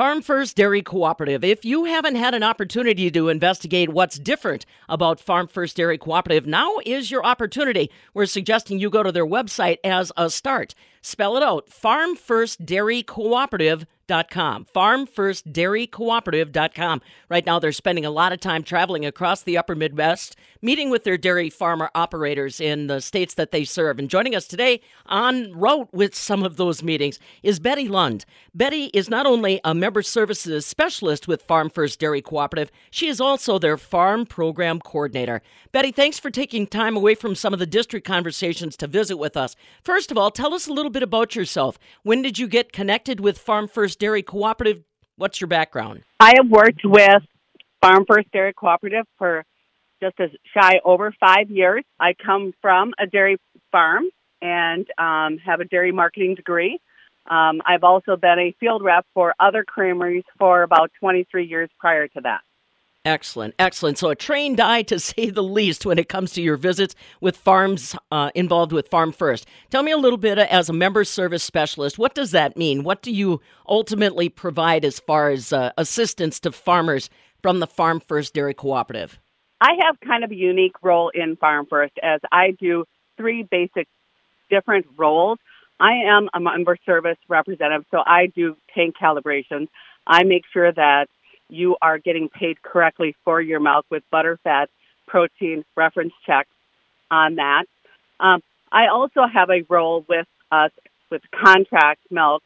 Farm First Dairy Cooperative. If you haven't had an opportunity to investigate what's different about Farm First Dairy Cooperative, now is your opportunity. We're suggesting you go to their website as a start. Spell it out Farm First Dairy Cooperative farmfirstdairycooperative.com. Farmfirstdairycooperative.com. Right now, they're spending a lot of time traveling across the upper Midwest, meeting with their dairy farmer operators in the states that they serve. And joining us today on route with some of those meetings is Betty Lund. Betty is not only a member services specialist with Farm First Dairy Cooperative, she is also their farm program coordinator. Betty, thanks for taking time away from some of the district conversations to visit with us. First of all, tell us a little bit about yourself. When did you get connected with Farm First Dairy Cooperative. What's your background? I have worked with Farm First Dairy Cooperative for just as shy over five years. I come from a dairy farm and um, have a dairy marketing degree. Um, I've also been a field rep for other creameries for about 23 years prior to that. Excellent, excellent. So a trained eye, to say the least, when it comes to your visits with farms uh, involved with Farm First. Tell me a little bit uh, as a member service specialist. What does that mean? What do you ultimately provide as far as uh, assistance to farmers from the Farm First Dairy Cooperative? I have kind of a unique role in Farm First as I do three basic different roles. I am a member service representative, so I do tank calibrations. I make sure that you are getting paid correctly for your milk with Butterfat protein reference checks on that. Um, I also have a role with us with contract milk.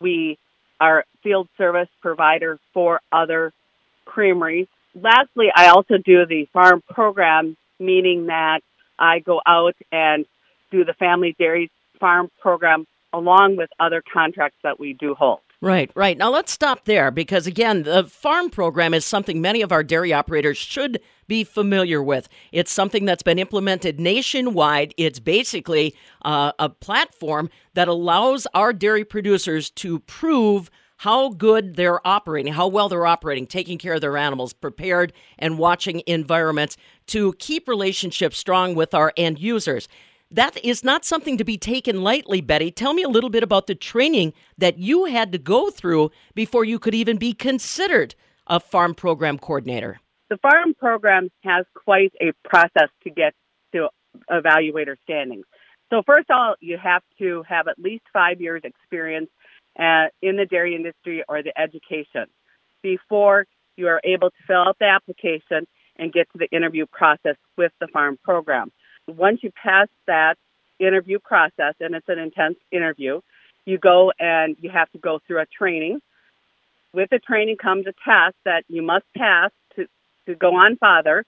We are field service provider for other creameries. Lastly, I also do the farm program, meaning that I go out and do the family dairy farm program along with other contracts that we do hold. Right, right. Now let's stop there because, again, the farm program is something many of our dairy operators should be familiar with. It's something that's been implemented nationwide. It's basically uh, a platform that allows our dairy producers to prove how good they're operating, how well they're operating, taking care of their animals, prepared and watching environments to keep relationships strong with our end users. That is not something to be taken lightly, Betty. Tell me a little bit about the training that you had to go through before you could even be considered a farm program coordinator. The farm program has quite a process to get to evaluator standings. So, first of all, you have to have at least five years' experience uh, in the dairy industry or the education before you are able to fill out the application and get to the interview process with the farm program once you pass that interview process, and it's an intense interview, you go and you have to go through a training. With the training comes a test that you must pass to, to go on father.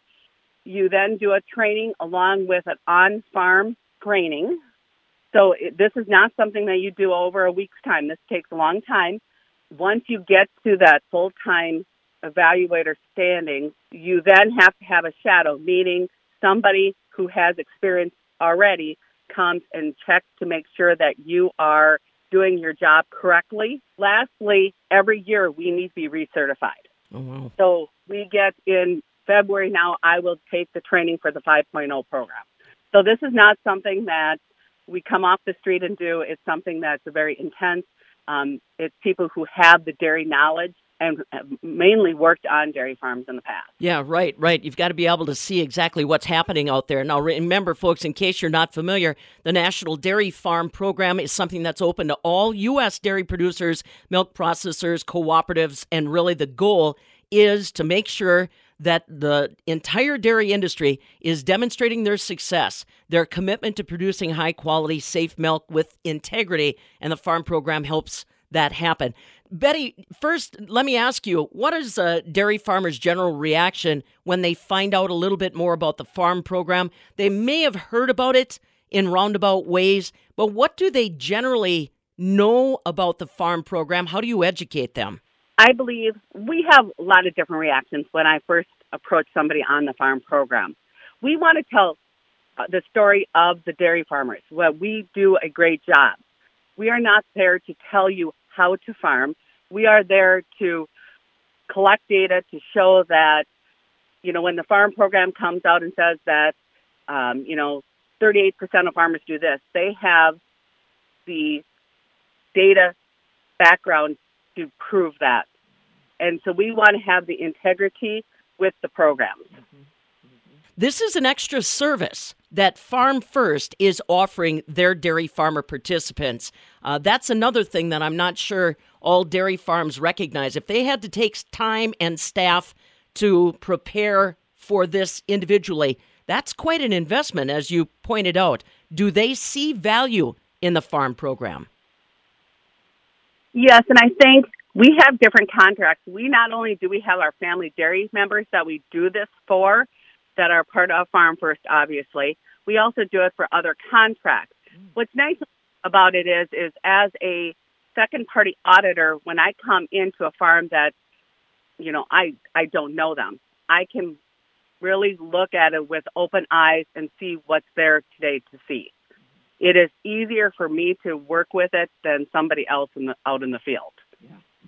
You then do a training along with an on farm training. So it, this is not something that you do over a week's time. This takes a long time. Once you get to that full time evaluator standing, you then have to have a shadow, meaning somebody who has experience already comes and checks to make sure that you are doing your job correctly. Lastly, every year we need to be recertified. Oh, wow. So we get in February now, I will take the training for the 5.0 program. So this is not something that we come off the street and do. It's something that's very intense. Um, it's people who have the dairy knowledge and mainly worked on dairy farms in the past. Yeah, right, right. You've got to be able to see exactly what's happening out there. Now, remember, folks, in case you're not familiar, the National Dairy Farm Program is something that's open to all U.S. dairy producers, milk processors, cooperatives, and really the goal is to make sure that the entire dairy industry is demonstrating their success, their commitment to producing high quality, safe milk with integrity, and the farm program helps that happen. Betty, first, let me ask you what is a dairy farmer's general reaction when they find out a little bit more about the farm program? They may have heard about it in roundabout ways, but what do they generally know about the farm program? How do you educate them? I believe we have a lot of different reactions when I first approach somebody on the farm program. We want to tell uh, the story of the dairy farmers. Well, we do a great job We are not there to tell you how to farm. We are there to collect data to show that, you know, when the farm program comes out and says that, um, you know, 38% of farmers do this, they have the data background to prove that. And so we want to have the integrity with the programs. This is an extra service that Farm First is offering their dairy farmer participants. Uh, that's another thing that I'm not sure all dairy farms recognize. If they had to take time and staff to prepare for this individually, that's quite an investment, as you pointed out. Do they see value in the farm program? Yes, and I think we have different contracts. We not only do we have our family dairy members that we do this for, that are part of Farm First, obviously. We also do it for other contracts. Mm. What's nice about it is, is as a second party auditor, when I come into a farm that, you know, I I don't know them, I can really look at it with open eyes and see what's there today to see. It is easier for me to work with it than somebody else in the, out in the field.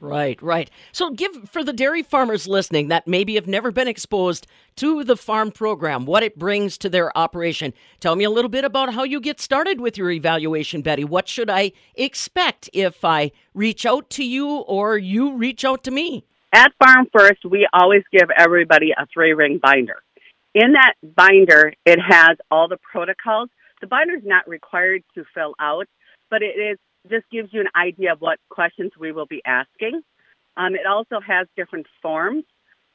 Right, right. So, give for the dairy farmers listening that maybe have never been exposed to the farm program, what it brings to their operation. Tell me a little bit about how you get started with your evaluation, Betty. What should I expect if I reach out to you or you reach out to me? At Farm First, we always give everybody a three ring binder. In that binder, it has all the protocols. The binder is not required to fill out, but it is just gives you an idea of what questions we will be asking. Um, it also has different forms.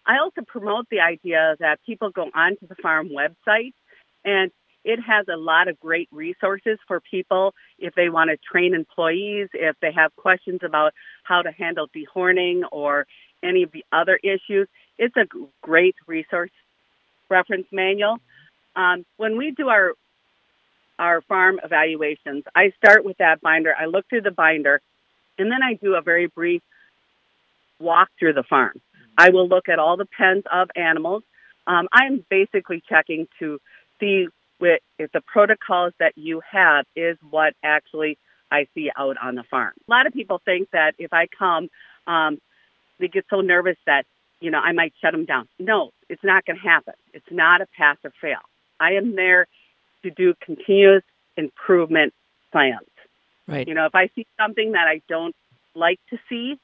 I also promote the idea that people go onto the farm website and it has a lot of great resources for people if they want to train employees, if they have questions about how to handle dehorning or any of the other issues. It's a great resource reference manual. Um, when we do our our farm evaluations. I start with that binder. I look through the binder, and then I do a very brief walk through the farm. I will look at all the pens of animals. Um, I'm basically checking to see if the protocols that you have is what actually I see out on the farm. A lot of people think that if I come, um, they get so nervous that you know I might shut them down. No, it's not going to happen. It's not a pass or fail. I am there to do continuous improvement plans. Right. You know, if I see something that I don't like to see,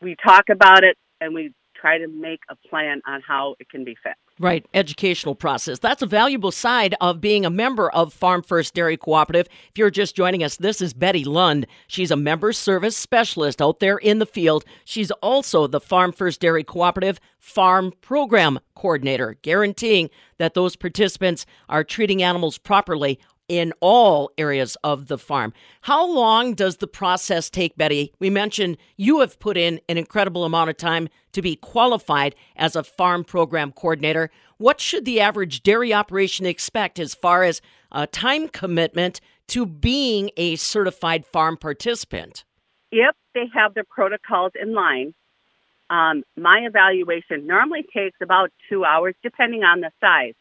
we talk about it and we try to make a plan on how it can be fixed. Right, educational process. That's a valuable side of being a member of Farm First Dairy Cooperative. If you're just joining us, this is Betty Lund. She's a member service specialist out there in the field. She's also the Farm First Dairy Cooperative Farm Program Coordinator, guaranteeing that those participants are treating animals properly in all areas of the farm. How long does the process take, Betty? We mentioned you have put in an incredible amount of time to be qualified as a farm program coordinator. What should the average dairy operation expect as far as a time commitment to being a certified farm participant? If they have their protocols in line, um, my evaluation normally takes about two hours, depending on the size.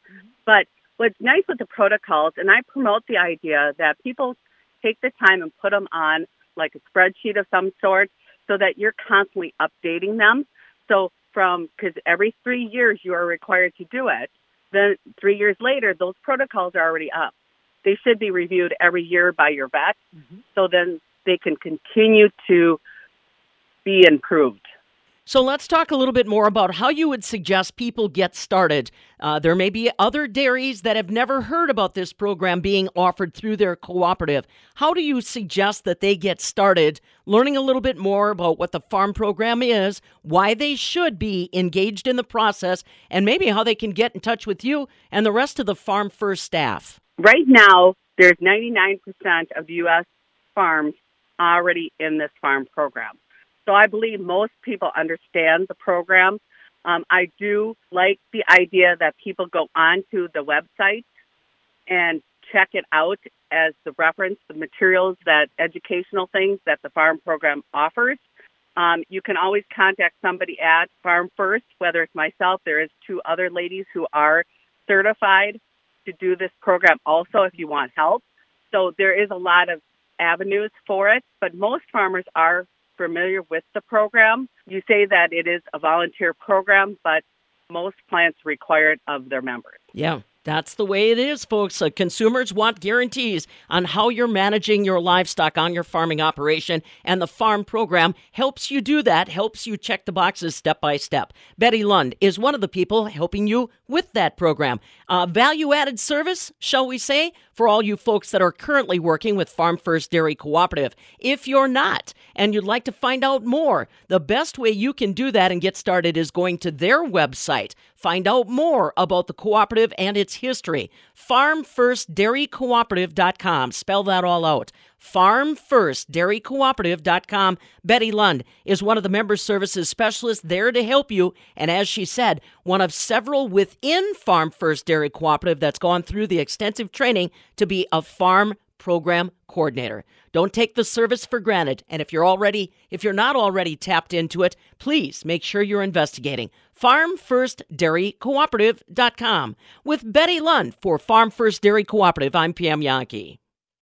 But what's nice with the protocols, and I promote the idea that people take the time and put them on like a spreadsheet of some sort so that you're constantly updating them. So from, because every three years you are required to do it, then three years later, those protocols are already up. They should be reviewed every year by your vet. Mm-hmm. So then they can continue to be improved. So let's talk a little bit more about how you would suggest people get started. Uh, there may be other dairies that have never heard about this program being offered through their cooperative. How do you suggest that they get started learning a little bit more about what the farm program is, why they should be engaged in the process, and maybe how they can get in touch with you and the rest of the Farm First staff? Right now, there's 99% of U.S. farms already in this farm program. So I believe most people understand the program. Um, I do like the idea that people go onto the website and check it out as the reference, the materials that educational things that the farm program offers. Um, you can always contact somebody at Farm First, whether it's myself. There is two other ladies who are certified to do this program also if you want help. So there is a lot of avenues for it, but most farmers are familiar with the program. You say that it is a volunteer program, but most plants require it of their members. Yeah. That's the way it is, folks. Uh, consumers want guarantees on how you're managing your livestock on your farming operation, and the farm program helps you do that, helps you check the boxes step by step. Betty Lund is one of the people helping you with that program. Uh, value added service, shall we say, for all you folks that are currently working with Farm First Dairy Cooperative. If you're not, and you'd like to find out more, the best way you can do that and get started is going to their website. Find out more about the cooperative and its history. FarmFirstDairyCooperative.com. Spell that all out. FarmFirstDairyCooperative.com. Betty Lund is one of the member services specialists there to help you. And as she said, one of several within Farm First Dairy Cooperative that's gone through the extensive training to be a farm program coordinator. Don't take the service for granted, and if you're already if you're not already tapped into it, please make sure you're investigating. FarmFirstDairyCooperative.com with Betty Lund for Farm First Dairy Cooperative. I'm Pam Jahnke.